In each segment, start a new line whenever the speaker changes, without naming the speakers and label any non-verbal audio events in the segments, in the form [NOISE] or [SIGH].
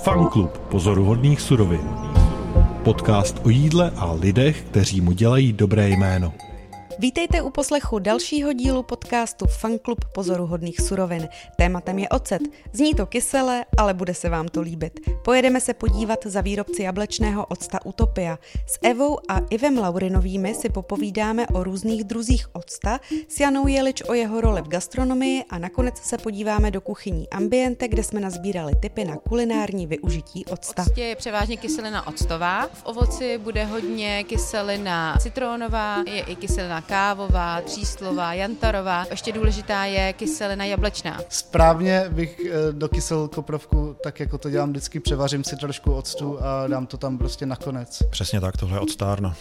Fanklub pozoruhodných surovin. Podcast o jídle a lidech, kteří mu dělají dobré jméno.
Vítejte u poslechu dalšího dílu podcastu Fanklub pozoruhodných surovin. Tématem je ocet. Zní to kysele, ale bude se vám to líbit. Pojedeme se podívat za výrobci jablečného octa Utopia. S Evou a Ivem Laurinovými si popovídáme o různých druzích octa, s Janou Jelič o jeho roli v gastronomii a nakonec se podíváme do kuchyní Ambiente, kde jsme nazbírali tipy na kulinární využití octa.
Octě je převážně kyselina octová. V ovoci bude hodně kyselina citronová, je i kyselina kávová, tříslová, jantarová. Ještě důležitá je kyselina jablečná.
Správně bych eh, dokysel koprovku, tak jako to dělám vždycky, převařím si trošku octu a dám to tam prostě nakonec.
Přesně tak, tohle je odstárna.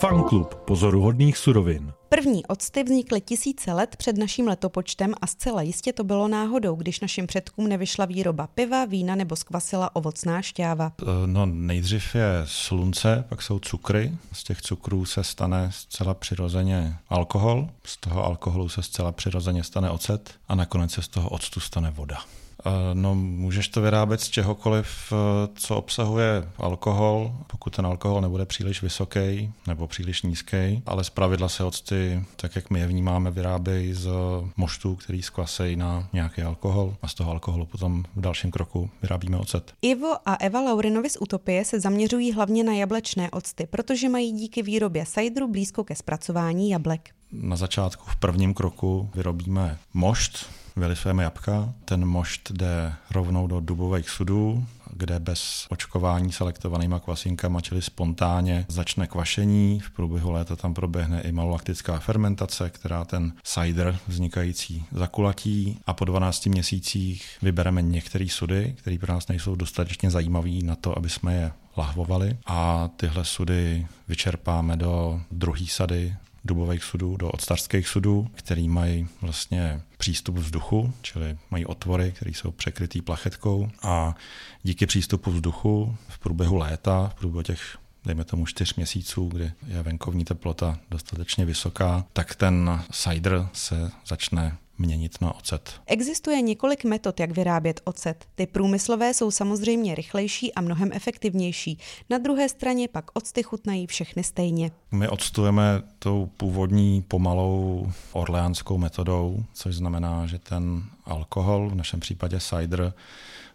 Fanklub pozoruhodných surovin.
První octy vznikly tisíce let před naším letopočtem a zcela jistě to bylo náhodou, když našim předkům nevyšla výroba piva, vína nebo skvasila ovocná šťáva.
Eh, No nejdřív je slunce, pak jsou cukry. Z těch cukrů se stane zcela přirozeně alkohol, z toho alkoholu se zcela přirozeně stane ocet a nakonec se z toho octu stane voda. Eh, No, můžeš to vyrábět z čehokoliv, eh, co obsahuje alkohol, pokud ten alkohol nebude příliš vysoký nebo příliš nízký, ale z pravidla se octy, tak jak my je vnímáme, vyrábějí z moštů, který skvasejí na nějaký alkohol a z toho alkoholu potom v dalším kroku vyrábíme ocet.
Ivo a Eva Laurinovi z Utopie se zaměřují hlavně na jablečné octy, protože mají díky výrobě sajdru blízko ke zpracování jablek.
Na začátku v prvním kroku vyrobíme mošt, vylisujeme jabka. Ten mošt jde rovnou do dubových sudů, kde bez očkování selektovanýma kvasínkama, čili spontánně, začne kvašení. V průběhu léta tam proběhne i malolaktická fermentace, která ten cider vznikající zakulatí a po 12 měsících vybereme některé sudy, které pro nás nejsou dostatečně zajímavé na to, aby jsme je lahvovali a tyhle sudy vyčerpáme do druhé sady dubových sudů do octarských sudů, který mají vlastně přístup vzduchu, čili mají otvory, které jsou překrytý plachetkou. A díky přístupu vzduchu v průběhu léta, v průběhu těch dejme tomu čtyř měsíců, kdy je venkovní teplota dostatečně vysoká, tak ten cider se začne měnit na ocet.
Existuje několik metod, jak vyrábět ocet. Ty průmyslové jsou samozřejmě rychlejší a mnohem efektivnější. Na druhé straně pak octy chutnají všechny stejně.
My odstujeme tou původní pomalou orleánskou metodou, což znamená, že ten alkohol, v našem případě cider,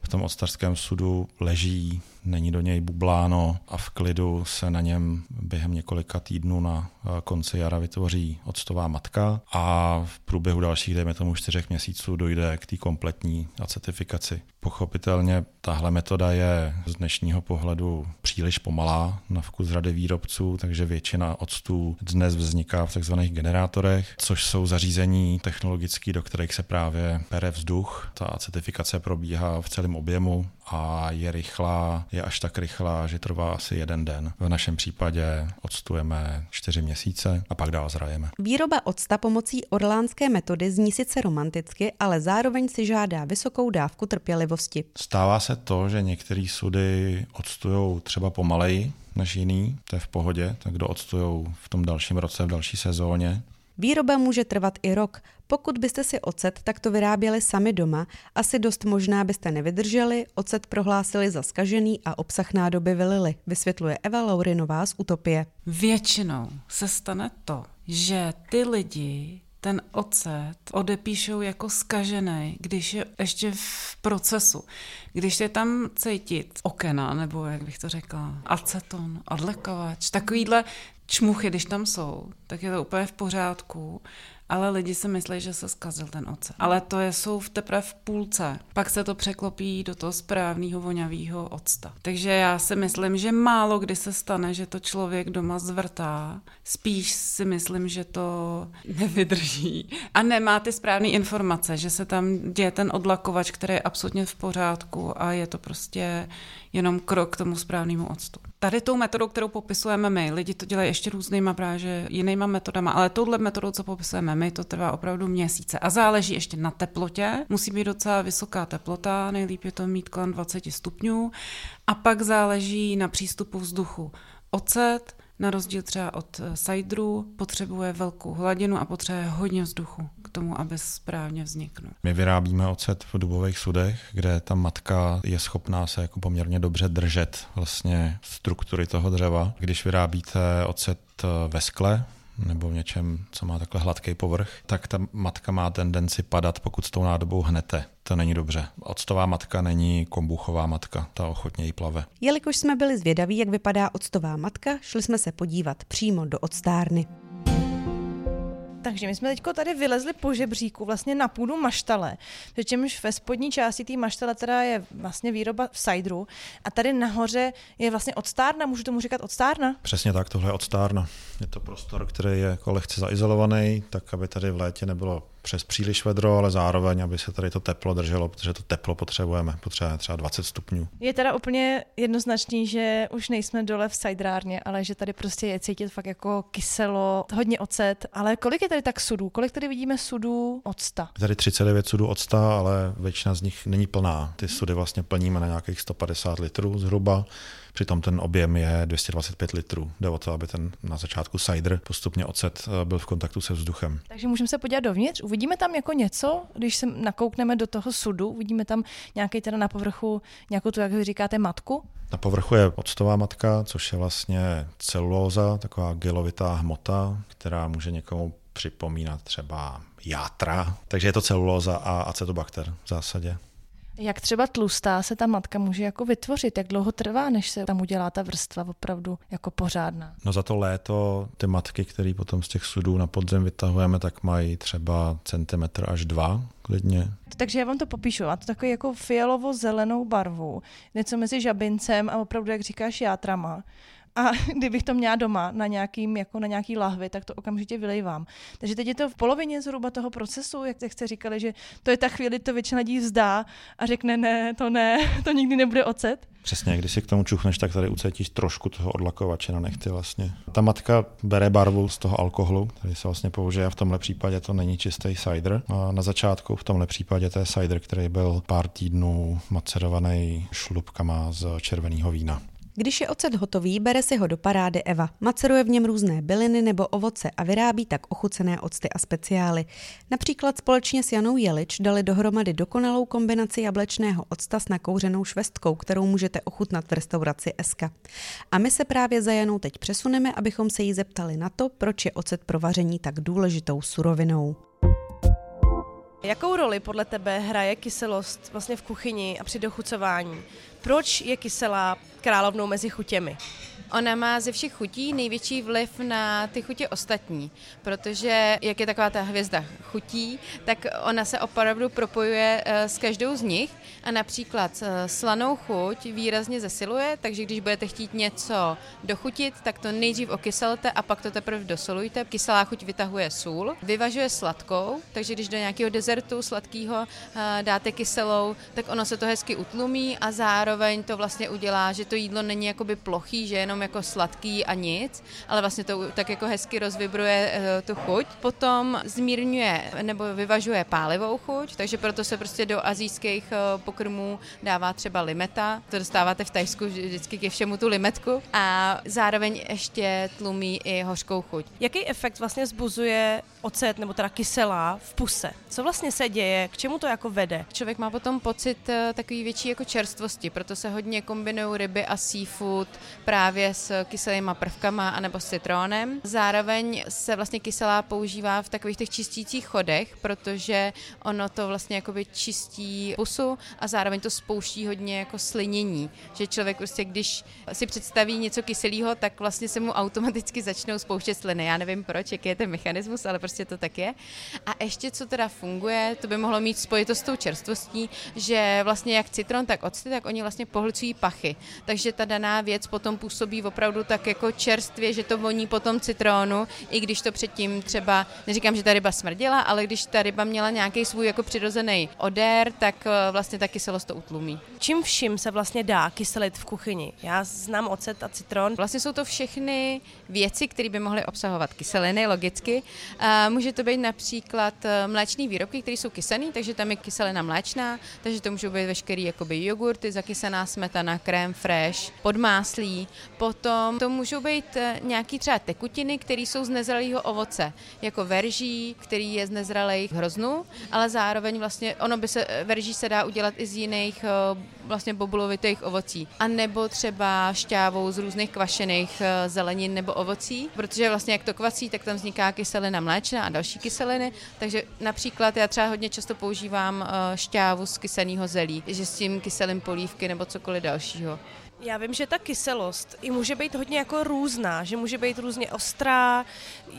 v tom octarském sudu leží, není do něj bubláno a v klidu se na něm během několika týdnů na konci jara vytvoří octová matka a v průběhu dalších, dejme tomu čtyřech měsíců, dojde k té kompletní acetifikaci. Pochopitelně tahle metoda je z dnešního pohledu příliš pomalá na vkus řady výrobců, takže většina octů dnes vzniká v tzv. generátorech, což jsou zařízení technologické, do kterých se právě pere vzduch. Ta acetifikace probíhá v celém objemu a je rychlá, je až tak rychlá, že trvá asi jeden den. V našem případě odstujeme čtyři měsíce a pak dál zrajeme.
Výroba octa pomocí orlánské metody zní sice romanticky, ale zároveň si žádá vysokou dávku trpělivosti.
Stává se to, že některé sudy odstujou třeba pomaleji než jiný, to je v pohodě, tak kdo odstujou v tom dalším roce, v další sezóně,
Výroba může trvat i rok. Pokud byste si ocet takto vyráběli sami doma, asi dost možná byste nevydrželi, ocet prohlásili za skažený a obsah nádoby vylili, vysvětluje Eva Laurinová z Utopie.
Většinou se stane to, že ty lidi ten ocet odepíšou jako skažený, když je ještě v procesu. Když je tam cítit okena, nebo jak bych to řekla, aceton, odlekovač, takovýhle čmuchy, když tam jsou, tak je to úplně v pořádku, ale lidi si myslí, že se zkazil ten ocet. Ale to je, jsou v teprve v půlce. Pak se to překlopí do toho správného vonavého octa. Takže já si myslím, že málo kdy se stane, že to člověk doma zvrtá. Spíš si myslím, že to nevydrží. A nemá ty správné informace, že se tam děje ten odlakovač, který je absolutně v pořádku a je to prostě jenom krok k tomu správnému octu. Tady tou metodou, kterou popisujeme my, lidi to dělají ještě různýma právě jinýma metodama, ale touhle metodou, co popisujeme my, to trvá opravdu měsíce. A záleží ještě na teplotě. Musí být docela vysoká teplota, nejlíp je to mít kolem 20 stupňů. A pak záleží na přístupu vzduchu. Ocet, na rozdíl třeba od cideru, potřebuje velkou hladinu a potřebuje hodně vzduchu k tomu, aby správně vzniknul.
My vyrábíme ocet v dubových sudech, kde ta matka je schopná se jako poměrně dobře držet vlastně struktury toho dřeva. Když vyrábíte ocet ve skle, nebo v něčem, co má takhle hladký povrch, tak ta matka má tendenci padat, pokud s tou nádobou hnete. To není dobře. Octová matka není kombuchová matka, ta ochotně jí plave.
Jelikož jsme byli zvědaví, jak vypadá octová matka, šli jsme se podívat přímo do octárny.
Takže my jsme teď tady vylezli po žebříku vlastně na půdu maštale, přičemž ve spodní části té maštale teda je vlastně výroba v sajdru a tady nahoře je vlastně odstárna, můžu tomu říkat odstárna?
Přesně tak, tohle je odstárna. Je to prostor, který je jako lehce zaizolovaný, tak aby tady v létě nebylo přes příliš vedro, ale zároveň, aby se tady to teplo drželo, protože to teplo potřebujeme, potřebujeme třeba 20 stupňů.
Je teda úplně jednoznačný, že už nejsme dole v sajdrárně, ale že tady prostě je cítit fakt jako kyselo, hodně ocet, ale kolik je tady tak sudů? Kolik tady vidíme sudů octa?
Je tady 39 sudů octa, ale většina z nich není plná. Ty sudy vlastně plníme na nějakých 150 litrů zhruba Přitom ten objem je 225 litrů. Jde o to, aby ten na začátku cider postupně ocet eh, byl v kontaktu se vzduchem.
Takže můžeme se podívat dovnitř. Uvidíme tam jako něco, když se nakoukneme do toho sudu, uvidíme tam nějaký teda na povrchu nějakou tu, jak vy říkáte, matku.
Na povrchu je octová matka, což je vlastně celulóza, taková gelovitá hmota, která může někomu připomínat třeba játra. Takže je to celulóza a acetobakter v zásadě.
Jak třeba tlustá se ta matka může jako vytvořit? Jak dlouho trvá, než se tam udělá ta vrstva opravdu jako pořádná?
No za to léto ty matky, které potom z těch sudů na podzem vytahujeme, tak mají třeba centimetr až dva klidně.
Takže já vám to popíšu. Má to takový jako fialovo-zelenou barvu, něco mezi žabincem a opravdu, jak říkáš, játrama a [LAUGHS] kdybych to měla doma na, nějakým, jako na nějaký lahvi, tak to okamžitě vylejvám. Takže teď je to v polovině zhruba toho procesu, jak jste říkali, že to je ta chvíli, to většina lidí vzdá a řekne ne, to ne, [LAUGHS] to nikdy nebude ocet.
Přesně, když si k tomu čuchneš, tak tady ucítíš trošku toho odlakovače na nechty vlastně. Ta matka bere barvu z toho alkoholu, který se vlastně použije a v tomhle případě to není čistý cider. A na začátku v tomhle případě to je cider, který byl pár týdnů macerovaný šlubkama z červeného vína.
Když je ocet hotový, bere si ho do parády Eva. Maceruje v něm různé byliny nebo ovoce a vyrábí tak ochucené octy a speciály. Například společně s Janou Jelič dali dohromady dokonalou kombinaci jablečného octa s nakouřenou švestkou, kterou můžete ochutnat v restauraci Eska. A my se právě za Janou teď přesuneme, abychom se jí zeptali na to, proč je ocet pro vaření tak důležitou surovinou.
Jakou roli podle tebe hraje kyselost vlastně v kuchyni a při dochucování? Proč je kyselá královnou mezi chutěmi?
Ona má ze všech chutí největší vliv na ty chutě ostatní, protože jak je taková ta hvězda chutí, tak ona se opravdu propojuje eh, s každou z nich a například eh, slanou chuť výrazně zesiluje, takže když budete chtít něco dochutit, tak to nejdřív okyselte a pak to teprve dosolujte. Kyselá chuť vytahuje sůl, vyvažuje sladkou, takže když do nějakého dezertu sladkého eh, dáte kyselou, tak ono se to hezky utlumí a zároveň to vlastně udělá, že to jídlo není jakoby plochý, že jenom jako sladký a nic, ale vlastně to tak jako hezky rozvibruje eh, tu chuť. Potom zmírňuje nebo vyvažuje pálivou chuť, takže proto se prostě do azijských eh, pokrmů dává třeba limeta. To dostáváte v Tajsku vždycky ke všemu tu limetku. A zároveň ještě tlumí i hořkou chuť.
Jaký efekt vlastně zbuzuje ocet nebo teda kyselá v puse? Co vlastně se děje? K čemu to jako vede?
Člověk má potom pocit eh, takový větší jako čerstvosti, proto se hodně kombinují ryby a seafood právě s kyselýma prvkama anebo s citrónem. Zároveň se vlastně kyselá používá v takových těch čistících chodech, protože ono to vlastně jakoby čistí pusu a zároveň to spouští hodně jako slinění, že člověk prostě, když si představí něco kyselého, tak vlastně se mu automaticky začnou spouštět sliny. Já nevím proč, jaký je ten mechanismus, ale prostě to tak je. A ještě co teda funguje, to by mohlo mít spojitost s tou čerstvostí, že vlastně jak citron, tak octy, tak oni vlastně pohlcují pachy. Takže ta daná věc potom působí opravdu tak jako čerstvě, že to voní potom citrónu, i když to předtím třeba, neříkám, že ta ryba smrdila, ale když ta ryba měla nějaký svůj jako přirozený odér, tak eh, vlastně ta kyselost to utlumí.
Čím vším se vlastně dá kyselit v kuchyni? Já znám ocet a citron.
Vlastně jsou to všechny věci, které by mohly obsahovat kyseliny, logicky, A může to být například eh, mléčný výrobky, které jsou kysaný, takže tam je kyselina mléčná, takže to můžou být veškerý jakoby jogurty, zakysaná smetana, krém fresh, podmáslí. Potom to můžou být eh, nějaký třeba tekutiny, které jsou z nezralého ovoce, jako verží, který je z nezralých hroznů, ale zároveň vlastně ono by se, verží se dá udělat i z jiných vlastně bobulovitých ovocí. A nebo třeba šťávou z různých kvašených zelenin nebo ovocí, protože vlastně jak to kvací, tak tam vzniká kyselina mléčná a další kyseliny. Takže například já třeba hodně často používám eh, šťávu z kyselého zelí, že s tím kyselím polívky nebo cokoliv dalšího.
Já vím, že ta kyselost i může být hodně jako různá, že může být různě ostrá,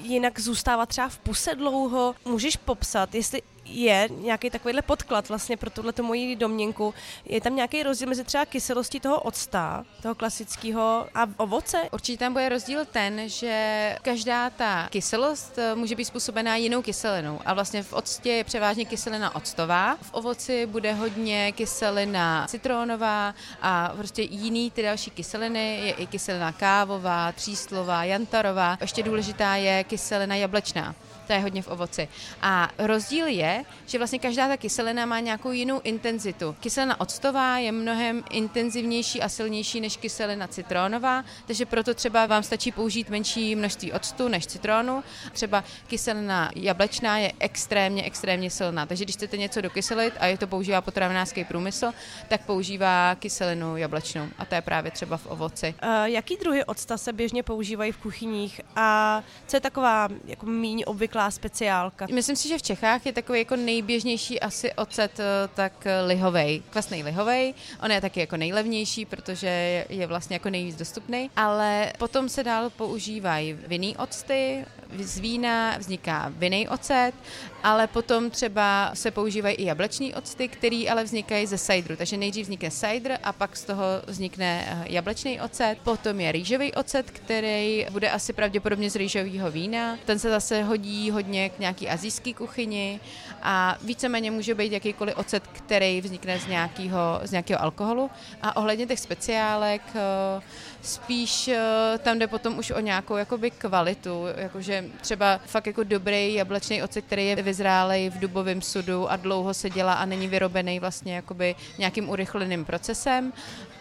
jinak zůstává třeba v puse dlouho. Můžeš popsat, jestli je nějaký takovýhle podklad vlastně pro tuhle moji domněnku. Je tam nějaký rozdíl mezi třeba kyselostí toho octa, toho klasického a ovoce?
Určitě tam bude rozdíl ten, že každá ta kyselost eh, může být způsobená jinou kyselinou a vlastně v octě je převážně kyselina octová, v ovoci bude hodně kyselina citronová a prostě jiný ty další kyseliny je i kyselina kávová, tříslová, jantarová. Ještě důležitá je kyselina jablečná to je hodně v ovoci. A rozdíl je, že vlastně každá ta kyselina má nějakou jinou intenzitu. Kyselina octová je mnohem intenzivnější a silnější než kyselina citronová, takže proto třeba vám stačí použít menší množství octu než citronu. Třeba kyselina jablečná je extrémně, extrémně silná, takže když chcete něco dokyselit a je to používá potravinářský průmysl, tak používá kyselinu jablečnou a to je právě třeba v ovoci.
Uh, jaký druhy octa se běžně používají v kuchyních a co je taková jako míň obvyklá obvyklá speciálka.
Myslím si, že v Čechách je takový jako nejběžnější asi ocet eh, tak eh, lihovej, kvasný lihovej. On je taky jako nejlevnější, protože je vlastně jako nejvíc dostupný, ale potom se dál používají vinný octy, z vína vzniká vinný ocet, ale potom třeba se používají i jablečný octy, který ale vznikají ze sajdru. Takže nejdřív vznikne sajdr a pak z toho vznikne eh, jablečný ocet. Potom je rýžový ocet, který bude asi pravděpodobně z rýžového vína. Ten se zase hodí hodně k nějaký azijské kuchyni a víceméně může být jakýkoliv ocet, který vznikne z nějakého, z nějakého alkoholu. A ohledně těch speciálek, eh, spíš eh, tam jde potom už o nějakou jakoby kvalitu, jakože třeba fakt jako dobrý jablečný ocet, který je vyzrálej v dubovém sudu a dlouho se dělá a není vyrobený vlastně jakoby nějakým urychleným procesem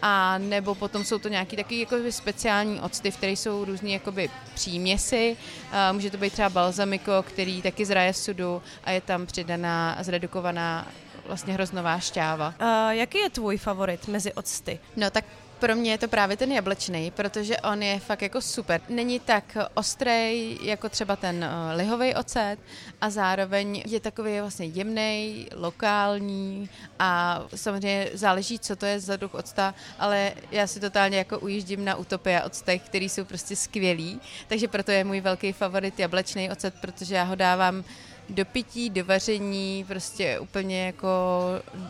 a nebo potom jsou to nějaký taky jakoby speciální octy, v kterých jsou různé jakoby příměsi, může to být třeba balzamiko, který taky zraje v sudu a je tam přidaná, zredukovaná vlastně hroznová šťáva.
Uh, jaký je tvůj favorit mezi octy?
No tak pro mě je to právě ten jablečný, protože on je fakt jako super. Není tak ostrý jako třeba ten uh, lihový ocet a zároveň je takový vlastně jemný, lokální a samozřejmě záleží, co to je za druh octa, ale já si totálně jako ujíždím na utopia octech, který jsou prostě skvělí, takže proto je můj velký favorit jablečný ocet, protože já ho dávám do pití, do vaření, prostě úplně jako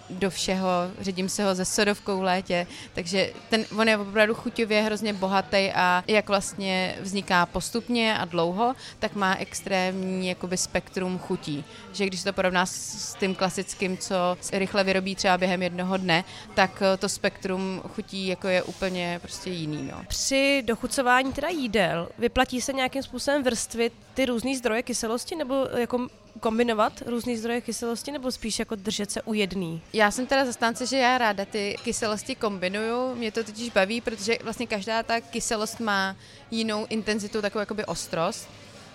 do všeho. Ředím se ho ze sodovkou v létě, takže ten, on je opravdu chuťově hrozně bohatý a jak vlastně vzniká postupně a dlouho, tak má extrémní jakoby spektrum chutí. Že když to porovná s tím klasickým, co rychle vyrobí třeba během jednoho dne, tak to spektrum chutí jako je úplně prostě jiný. No.
Při dochucování teda jídel vyplatí se nějakým způsobem vrstvit ty různé zdroje kyselosti nebo jako kombinovat různé zdroje kyselosti nebo spíš jako držet se u jedný?
Já jsem teda zastánce, že já ráda ty kyselosti kombinuju. Mě to totiž baví, protože vlastně každá ta kyselost má jinou intenzitu, takovou jakoby ostrost.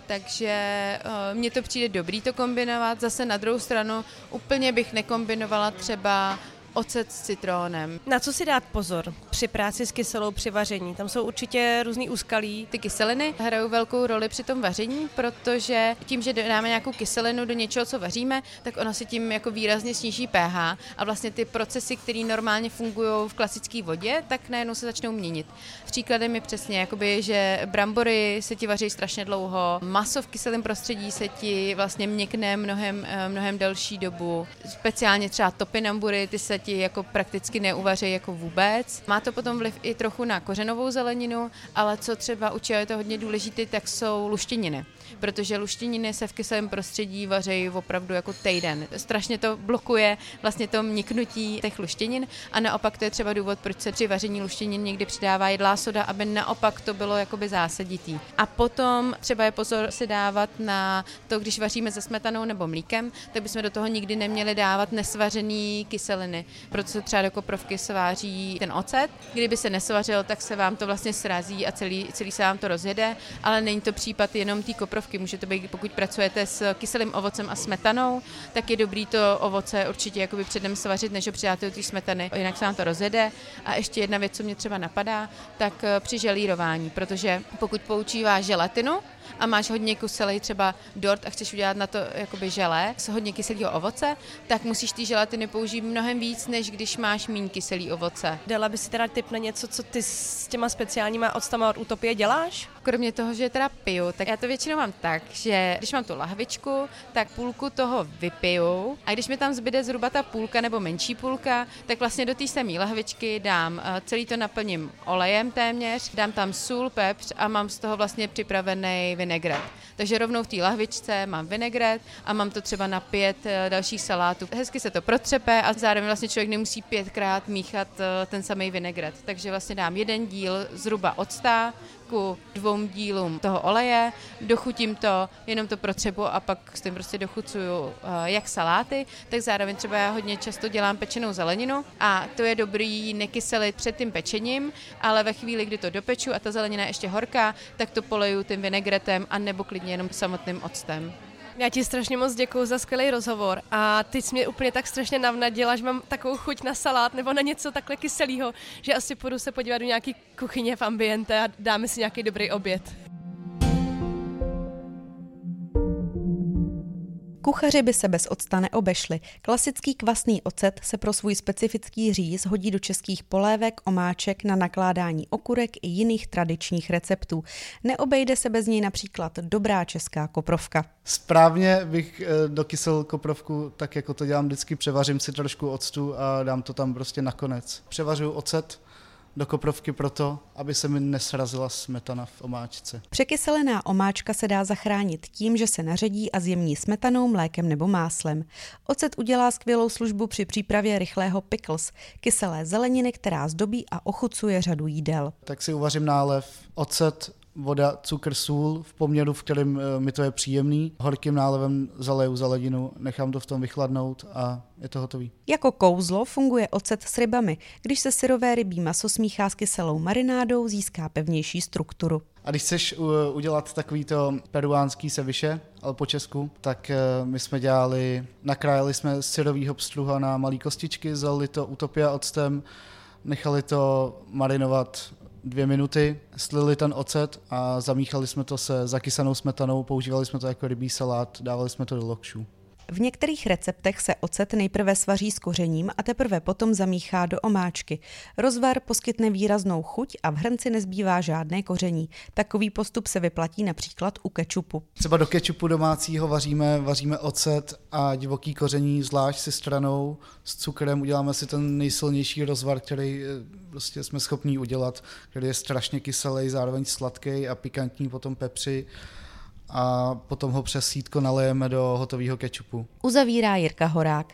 Takže uh, mně to přijde dobrý to kombinovat. Zase na druhou stranu úplně bych nekombinovala třeba ocet s citrónem.
Na co si dát pozor při práci s kyselou při vaření? Tam jsou určitě různý úskalí.
Ty kyseliny hrajou velkou roli při tom vaření, protože tím, že dáme nějakou kyselinu do něčeho, co vaříme, tak ono si tím jako výrazně sníží pH a vlastně ty procesy, které normálně fungují v klasické vodě, tak najednou se začnou měnit. Příkladem je přesně, jakoby, že brambory se ti vaří strašně dlouho, maso v kyselém prostředí se ti vlastně měkne mnohem, eh, mnohem delší dobu, speciálně třeba topinambury, ty se děti jako prakticky neuvaří jako vůbec. Má to potom vliv i trochu na kořenovou zeleninu, ale co třeba u je to hodně důležité, tak jsou luštěniny protože luštěniny se v kyselém prostředí vaří opravdu jako týden. Strašně to blokuje vlastně to mniknutí těch luštěnin a naopak to je třeba důvod, proč se při vaření luštěnin někdy přidává jedlá soda, aby naopak to bylo jakoby zásaditý. A potom třeba je pozor si dávat na to, když vaříme se smetanou nebo mlíkem, tak bychom do toho nikdy neměli dávat nesvařený kyseliny, proto se třeba do koprovky sváří ten ocet. Kdyby se nesvařil, tak se vám to vlastně srazí a celý, celý se vám to rozjede, ale není to případ jenom té koprovky cukrovky. Může to být, pokud pracujete s kyselým ovocem a smetanou, tak je dobrý to ovoce určitě jakoby předem svařit, než ho přidáte do té smetany, jinak se vám to rozjede. A ještě jedna věc, co mě třeba napadá, tak eh, při želírování, protože pokud používáš želatinu, a máš hodně kyselý třeba dort a chceš udělat na to jakoby želé s hodně kyselého ovoce, tak musíš ty želatiny použít mnohem víc, než když máš méně kyselý ovoce.
Dala by si teda tip na něco, co ty s těma speciálníma octama od Utopie děláš?
Kromě toho, že teda piju, tak já to většinou mám tak, že když mám tu lahvičku, tak půlku toho vypiju a když mi tam zbyde zhruba ta půlka nebo menší půlka, tak vlastně do té samé lahvičky dám, eh, celý to naplním olejem téměř, dám tam sůl, pepř a mám z toho vlastně připravený vinegret. Takže rovnou v té lahvičce mám vinegret a mám to třeba na pět eh, dalších salátů. Hezky se to protřepe a zároveň vlastně člověk nemusí pětkrát míchat eh, ten samý vinegret. Takže vlastně dám jeden díl zhruba octa, ku dvou dílům toho oleje, dochutím to, jenom to protřebu a pak s tím prostě dochucuju eh, jak saláty, tak zároveň třeba já hodně často dělám pečenou zeleninu a to je dobrý nekyselit před tím pečením, ale ve chvíli, kdy to dopeču a ta zelenina je ještě horká, tak to poleju tím vinegretem a nebo klidně jenom samotným octem.
Já ti strašně moc děkuji za skvělý rozhovor a ty jsi mě úplně tak strašně navnadila, že mám takovou chuť na salát nebo na něco takhle kyselého, že asi půjdu se podívat do nějaké kuchyně v ambiente a dáme si nějaký dobrý oběd.
Kuchaři by se bez octa neobešli. Klasický kvasný ocet se pro svůj specifický říz hodí do českých polévek, omáček na nakládání okurek i jiných tradičních receptů. Neobejde se bez něj například dobrá česká koprovka.
Správně bych eh, dokysel koprovku tak, jako to dělám vždycky, převařím si trošku octu a dám to tam prostě nakonec. Převařuju ocet, do koprovky proto, aby se mi nesrazila smetana v omáčce.
Překyselená omáčka se dá zachránit tím, že se naředí a zjemní smetanou, mlékem nebo máslem. Ocet udělá skvělou službu při přípravě rychlého pickles, kyselé zeleniny, která zdobí a ochucuje řadu jídel.
Tak si uvařím nálev, ocet, voda, cukr, sůl v poměru, v kterém eh, mi to je příjemný. Horkým nálevem zaleju zeleninu, nechám to v tom vychladnout a je to hotový.
Jako kouzlo funguje ocet s rybami. Když se syrové rybí maso smíchá s kyselou marinádou, získá pevnější strukturu.
A když chceš udělat takovýto peruánský seviše, ale po Česku, tak eh, my jsme dělali, nakrájeli jsme syrovýho pstruha na malý kostičky, zalili to utopia octem, nechali to marinovat dvě minuty, slili ten ocet a zamíchali jsme to se zakysanou smetanou, používali jsme to jako rybí salát, dávali jsme to do lokšů.
V některých receptech se ocet nejprve svaří s kořením a teprve potom zamíchá do omáčky. Rozvar poskytne výraznou chuť a v hrnci nezbývá žádné koření. Takový postup se vyplatí například u kečupu.
Třeba do kečupu domácího vaříme, vaříme ocet a divoký koření zvlášť si stranou s cukrem. Uděláme si ten nejsilnější rozvar, který eh, prostě jsme schopní udělat, který je strašně kyselý, zároveň sladký a pikantní potom pepři a potom ho přes sítko nalejeme do hotového kečupu.
Uzavírá Jirka Horák.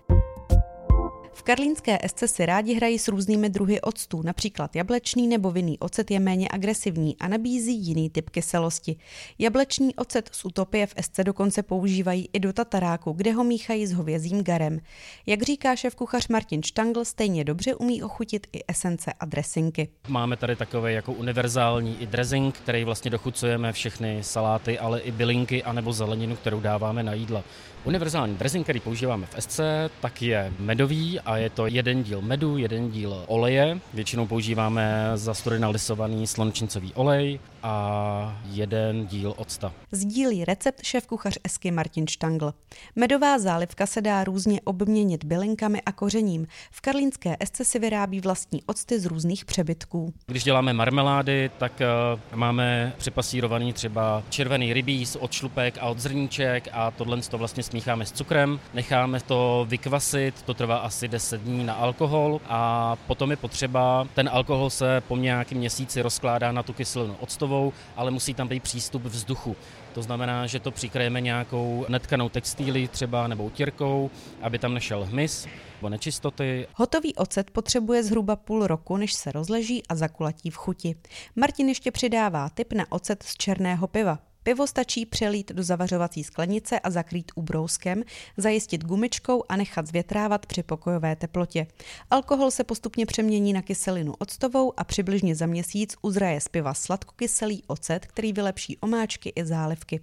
V karlínské esce si rádi hrají s různými druhy octů, například jablečný nebo vinný ocet je méně agresivní a nabízí jiný typ kyselosti. Jablečný ocet z utopie v esce dokonce používají i do tataráku, kde ho míchají s hovězím garem. Jak říká šéf kuchař Martin Štangl, stejně dobře umí ochutit i esence a dresinky.
Máme tady takový jako univerzální i dressing, který vlastně dochucujeme všechny saláty, ale i bylinky anebo zeleninu, kterou dáváme na jídla. Univerzální dressing, který používáme v SC, tak je medový a je to jeden díl medu, jeden díl oleje. Většinou používáme za lisovaný slončincový olej a jeden díl octa.
Sdílí recept šéf kuchař Esky Martin Štangl. Medová zálivka se dá různě obměnit bylinkami a kořením. V karlínské esce si vyrábí vlastní octy z různých přebytků.
Když děláme marmelády, tak uh, máme přepasírovaný třeba červený rybíz od šlupek a od zrníček a tohle to vlastně smícháme s cukrem. Necháme to vykvasit, to trvá asi 10 dní na alkohol a potom je potřeba, ten alkohol se po nějakém měsíci rozkládá na tu kyselinu octovou, ale musí tam být přístup vzduchu. To znamená, že to přikrajeme nějakou netkanou textílí třeba nebo utírkou, aby tam nešel hmyz nebo nečistoty.
Hotový ocet potřebuje zhruba půl roku, než se rozleží a zakulatí v chuti. Martin ještě přidává tip na ocet z černého piva. Pivo stačí přelít do zavařovací sklenice a zakrýt ubrouskem, zajistit gumičkou a nechat zvětrávat při pokojové teplotě. Alkohol se postupně přemění na kyselinu octovou a přibližně za měsíc uzraje z piva sladkokyselý ocet, který vylepší omáčky i zálivky.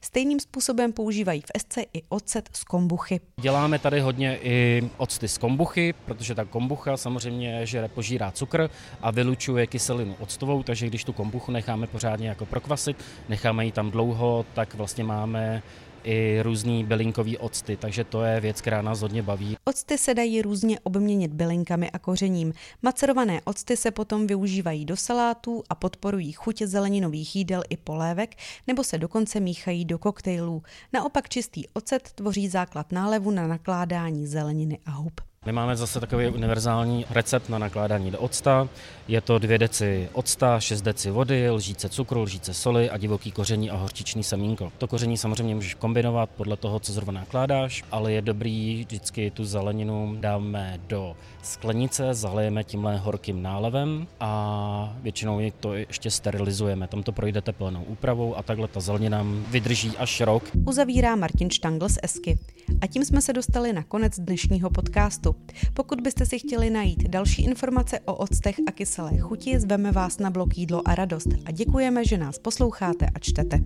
Stejným způsobem používají v SC i ocet z kombuchy.
Děláme tady hodně i octy z kombuchy, protože ta kombucha samozřejmě že požírá cukr a vylučuje kyselinu octovou, takže když tu kombuchu necháme pořádně jako prokvasit, necháme ji tam dlouho, tak vlastně máme i různý bylinkový octy, takže to je věc, která nás hodně baví.
Octy se dají různě obměnit bylinkami a kořením. Macerované octy se potom využívají do salátů a podporují chuť zeleninových jídel i polévek, nebo se dokonce míchají do koktejlů. Naopak čistý ocet tvoří základ nálevu na nakládání zeleniny a hub.
My máme zase takový univerzální recept na nakládání do octa. Je to dvě deci octa, 6 deci vody, lžíce cukru, lžíce soli a divoký koření a horčičný semínko. To koření samozřejmě můžeš kombinovat podle toho, co zrovna nakládáš, ale je dobrý vždycky tu zeleninu dáme do sklenice, zalijeme tímhle horkým nálevem a většinou to ještě sterilizujeme. Tam to projde teplnou úpravou a takhle ta zelenina vydrží až rok.
Uzavírá Martin Štangl z Esky. A tím jsme se dostali na konec dnešního podcastu. Pokud byste si chtěli najít další informace o octech a kyselé chuti, zveme vás na blog Jídlo a radost a děkujeme, že nás posloucháte a čtete.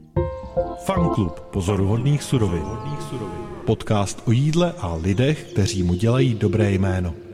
Fanklub pozoruhodných surovin. Podcast o jídle a lidech, kteří mu dělají dobré jméno.